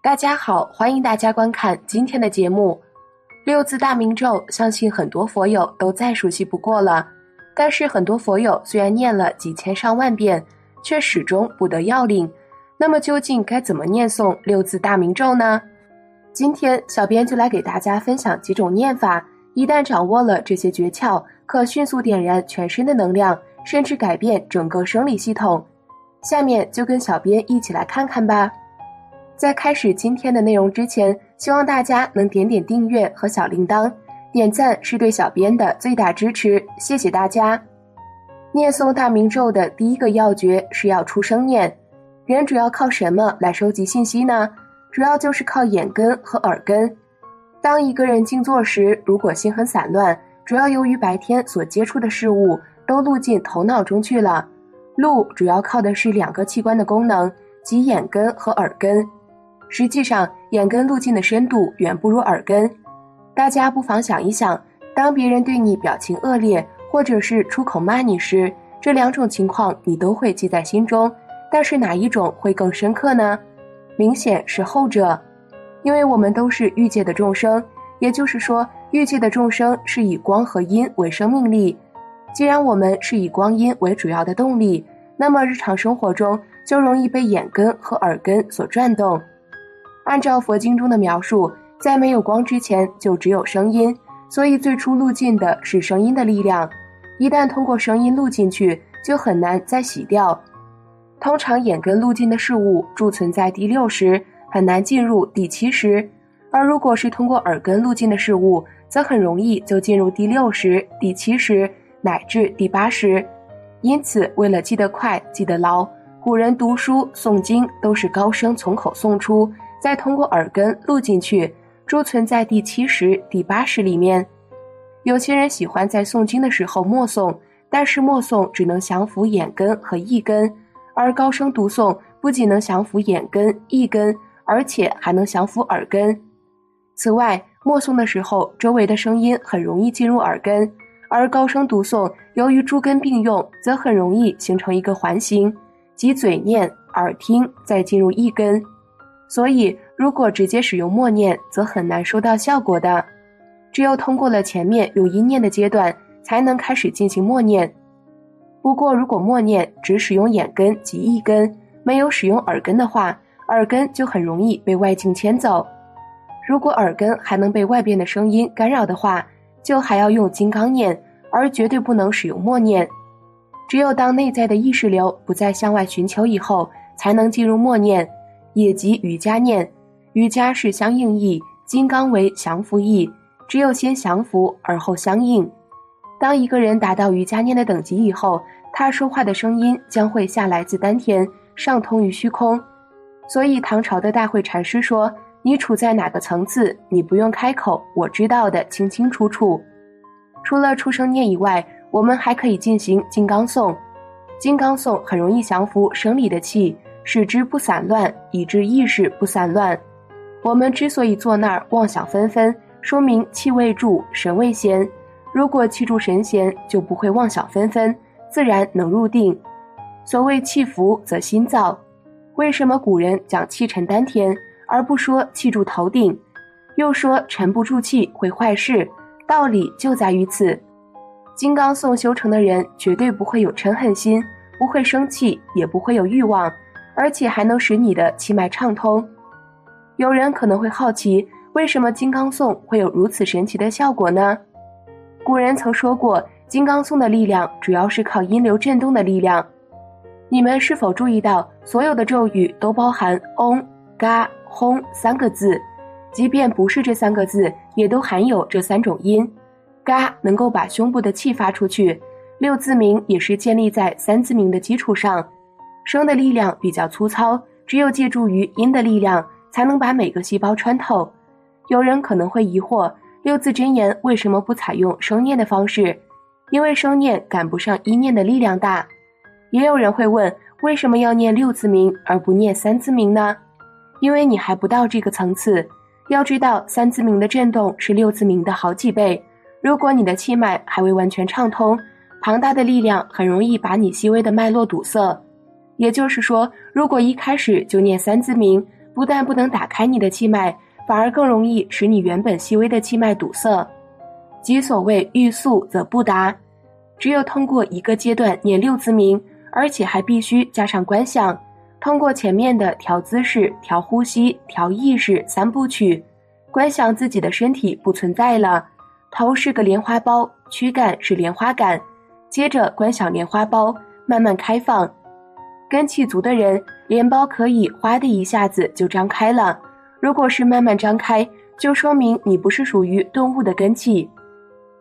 大家好，欢迎大家观看今天的节目。六字大明咒，相信很多佛友都再熟悉不过了。但是很多佛友虽然念了几千上万遍，却始终不得要领。那么究竟该怎么念诵六字大明咒呢？今天小编就来给大家分享几种念法，一旦掌握了这些诀窍，可迅速点燃全身的能量，甚至改变整个生理系统。下面就跟小编一起来看看吧。在开始今天的内容之前，希望大家能点点订阅和小铃铛，点赞是对小编的最大支持，谢谢大家。念诵大明咒的第一个要诀是要出声念。人主要靠什么来收集信息呢？主要就是靠眼根和耳根。当一个人静坐时，如果心很散乱，主要由于白天所接触的事物都录进头脑中去了。录主要靠的是两个器官的功能，即眼根和耳根。实际上，眼根路径的深度远不如耳根。大家不妨想一想，当别人对你表情恶劣，或者是出口骂你时，这两种情况你都会记在心中。但是哪一种会更深刻呢？明显是后者，因为我们都是欲界的众生，也就是说，欲界的众生是以光和阴为生命力。既然我们是以光阴为主要的动力，那么日常生活中就容易被眼根和耳根所转动。按照佛经中的描述，在没有光之前就只有声音，所以最初路进的是声音的力量。一旦通过声音录进去，就很难再洗掉。通常眼根路径的事物贮存在第六识，很难进入第七识；而如果是通过耳根路径的事物，则很容易就进入第六识、第七识乃至第八识。因此，为了记得快、记得牢，古人读书诵经都是高声从口诵出。再通过耳根录进去，贮存在第七识、第八识里面。有些人喜欢在诵经的时候默诵，但是默诵只能降服眼根和意根，而高声读诵不仅能降服眼根、意根，而且还能降服耳根。此外，默诵的时候，周围的声音很容易进入耳根，而高声读诵由于诸根并用，则很容易形成一个环形，即嘴念、耳听，再进入意根。所以，如果直接使用默念，则很难收到效果的。只有通过了前面用音念的阶段，才能开始进行默念。不过，如果默念只使用眼根及意根，没有使用耳根的话，耳根就很容易被外境牵走。如果耳根还能被外边的声音干扰的话，就还要用金刚念，而绝对不能使用默念。只有当内在的意识流不再向外寻求以后，才能进入默念。也即瑜伽念，瑜伽是相应意，金刚为降服意，只有先降服而后相应。当一个人达到瑜伽念的等级以后，他说话的声音将会下来自丹田，上通于虚空。所以唐朝的大会禅师说：“你处在哪个层次，你不用开口，我知道的清清楚楚。”除了出声念以外，我们还可以进行金刚颂。金刚颂很容易降服生理的气。使之不散乱，以致意识不散乱。我们之所以坐那儿妄想纷纷，说明气未住，神未闲。如果气住神闲，就不会妄想纷纷，自然能入定。所谓气浮则心躁。为什么古人讲气沉丹田，而不说气住头顶？又说沉不住气会坏事，道理就在于此。金刚颂修成的人，绝对不会有嗔恨心，不会生气，也不会有欲望。而且还能使你的气脉畅通。有人可能会好奇，为什么金刚颂会有如此神奇的效果呢？古人曾说过，金刚颂的力量主要是靠音流震动的力量。你们是否注意到，所有的咒语都包含“嗡”“嘎”“轰”三个字，即便不是这三个字，也都含有这三种音。嘎能够把胸部的气发出去，六字明也是建立在三字明的基础上。声的力量比较粗糙，只有借助于音的力量，才能把每个细胞穿透。有人可能会疑惑，六字真言为什么不采用声念的方式？因为声念赶不上一念的力量大。也有人会问，为什么要念六字名而不念三字名呢？因为你还不到这个层次。要知道，三字名的震动是六字名的好几倍。如果你的气脉还未完全畅通，庞大的力量很容易把你细微的脉络堵塞。也就是说，如果一开始就念三字名，不但不能打开你的气脉，反而更容易使你原本细微的气脉堵塞，即所谓欲速则不达。只有通过一个阶段念六字名，而且还必须加上观想，通过前面的调姿势、调呼吸、调意识三部曲，观想自己的身体不存在了，头是个莲花苞，躯干是莲花杆，接着观想莲花苞慢慢开放。根气足的人，莲苞可以哗的一下子就张开了。如果是慢慢张开，就说明你不是属于顿悟的根气。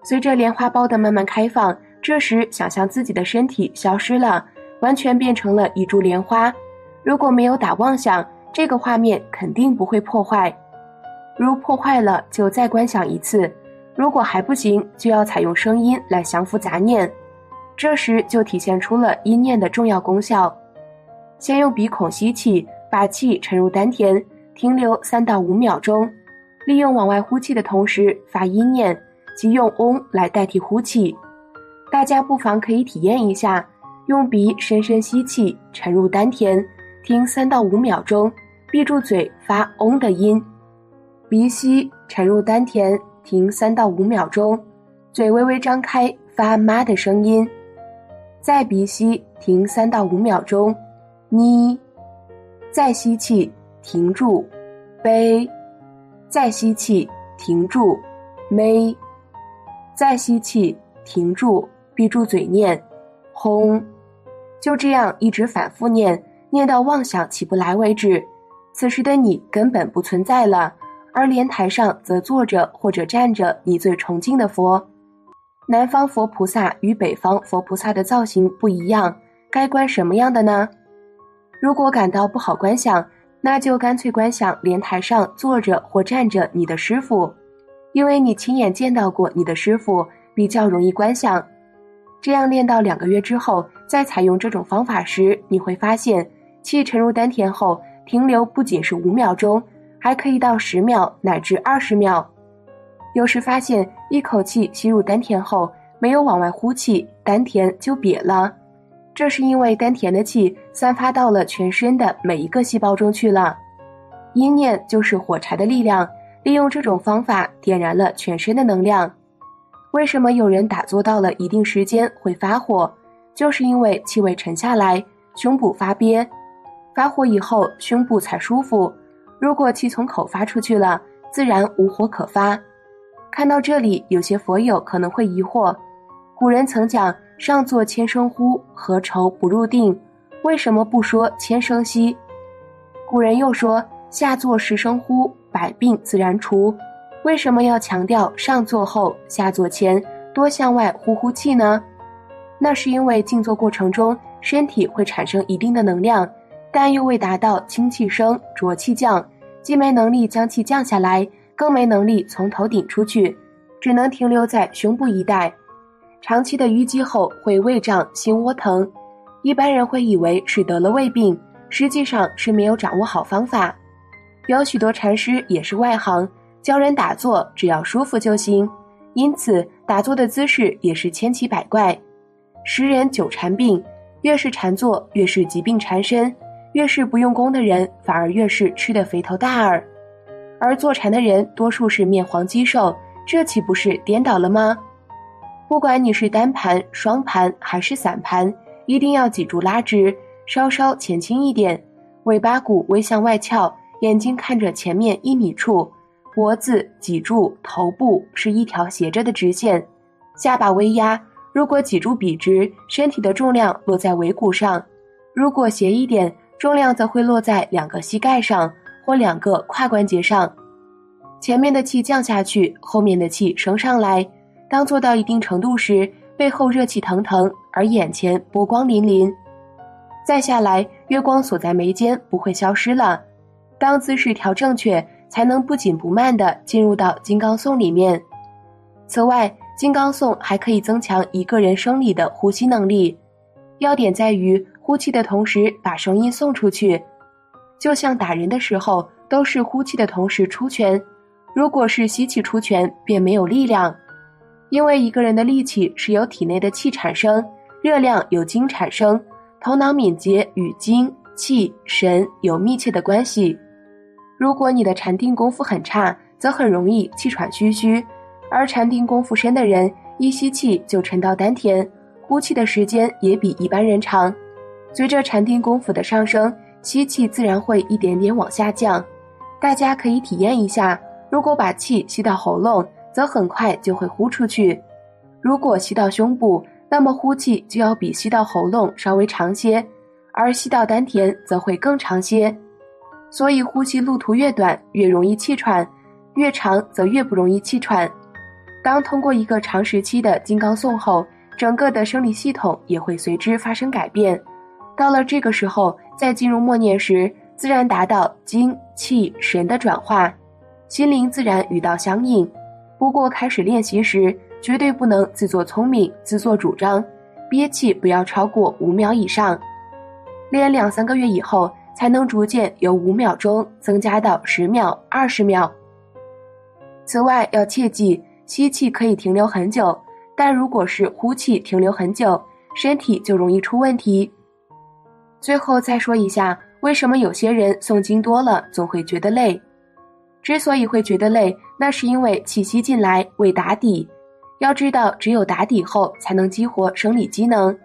随着莲花苞的慢慢开放，这时想象自己的身体消失了，完全变成了一株莲花。如果没有打妄想，这个画面肯定不会破坏。如破坏了，就再观想一次。如果还不行，就要采用声音来降服杂念。这时就体现出了音念的重要功效。先用鼻孔吸气，把气沉入丹田，停留三到五秒钟。利用往外呼气的同时发音念，即用嗡来代替呼气。大家不妨可以体验一下：用鼻深深吸气，沉入丹田，停三到五秒钟，闭住嘴发嗡的音。鼻吸沉入丹田，停三到五秒钟，嘴微微张开发妈的声音。再鼻吸，停三到五秒钟。你，再吸气，停住，悲，再吸气，停住，没，再吸气，停住，闭住嘴念，轰，就这样一直反复念，念到妄想起不来为止。此时的你根本不存在了，而莲台上则坐着或者站着你最崇敬的佛。南方佛菩萨与北方佛菩萨的造型不一样，该观什么样的呢？如果感到不好观想，那就干脆观想莲台上坐着或站着你的师傅，因为你亲眼见到过你的师傅，比较容易观想。这样练到两个月之后，再采用这种方法时，你会发现气沉入丹田后停留不仅是五秒钟，还可以到十秒乃至二十秒。有时发现一口气吸入丹田后没有往外呼气，丹田就瘪了。这是因为丹田的气散发到了全身的每一个细胞中去了，阴念就是火柴的力量，利用这种方法点燃了全身的能量。为什么有人打坐到了一定时间会发火？就是因为气味沉下来，胸部发憋，发火以后胸部才舒服。如果气从口发出去了，自然无火可发。看到这里，有些佛友可能会疑惑：古人曾讲。上作千声呼，何愁不入定？为什么不说千声息？古人又说下作十声呼，百病自然除。为什么要强调上座后下座前多向外呼呼气呢？那是因为静坐过程中身体会产生一定的能量，但又未达到清气升浊气降，既没能力将气降下来，更没能力从头顶出去，只能停留在胸部一带。长期的淤积后会胃胀、心窝疼，一般人会以为是得了胃病，实际上是没有掌握好方法。有许多禅师也是外行，教人打坐只要舒服就行，因此打坐的姿势也是千奇百怪。十人九禅病，越是禅坐越是疾病缠身，越是不用功的人反而越是吃得肥头大耳，而坐禅的人多数是面黄肌瘦，这岂不是颠倒了吗？不管你是单盘、双盘还是散盘，一定要脊柱拉直，稍稍前倾一点，尾巴骨微向外翘，眼睛看着前面一米处，脖子、脊柱、头部是一条斜着的直线，下巴微压。如果脊柱笔直，身体的重量落在尾骨上；如果斜一点，重量则会落在两个膝盖上或两个胯关节上。前面的气降下去，后面的气升上来。当做到一定程度时，背后热气腾腾，而眼前波光粼粼。再下来，月光锁在眉间不会消失了。当姿势调正确，才能不紧不慢地进入到金刚颂里面。此外，金刚颂还可以增强一个人生理的呼吸能力。要点在于呼气的同时把声音送出去，就像打人的时候都是呼气的同时出拳，如果是吸气出拳，便没有力量。因为一个人的力气是由体内的气产生，热量由精产生，头脑敏捷与精气神有密切的关系。如果你的禅定功夫很差，则很容易气喘吁吁；而禅定功夫深的人，一吸气就沉到丹田，呼气的时间也比一般人长。随着禅定功夫的上升，吸气自然会一点点往下降。大家可以体验一下，如果把气吸到喉咙，则很快就会呼出去；如果吸到胸部，那么呼气就要比吸到喉咙稍微长些，而吸到丹田则会更长些。所以，呼吸路途越短，越容易气喘；越长，则越不容易气喘。当通过一个长时期的金刚诵后，整个的生理系统也会随之发生改变。到了这个时候，在进入默念时，自然达到精气神的转化，心灵自然与道相应。不过，开始练习时，绝对不能自作聪明、自作主张，憋气不要超过五秒以上。练两三个月以后。才能逐渐由五秒钟增加到十秒、二十秒。此外，要切记，吸气可以停留很久，但如果是呼气停留很久，身体就容易出问题。最后再说一下，为什么有些人诵经多了总会觉得累？之所以会觉得累，那是因为气吸进来未打底。要知道，只有打底后才能激活生理机能。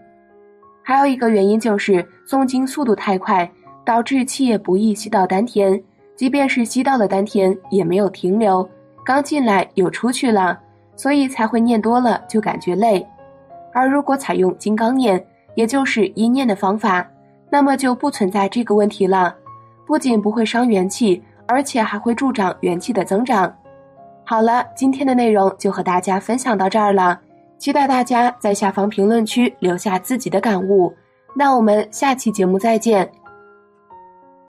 还有一个原因就是诵经速度太快。导致气液不易吸到丹田，即便是吸到了丹田，也没有停留，刚进来又出去了，所以才会念多了就感觉累。而如果采用金刚念，也就是一念的方法，那么就不存在这个问题了，不仅不会伤元气，而且还会助长元气的增长。好了，今天的内容就和大家分享到这儿了，期待大家在下方评论区留下自己的感悟。那我们下期节目再见。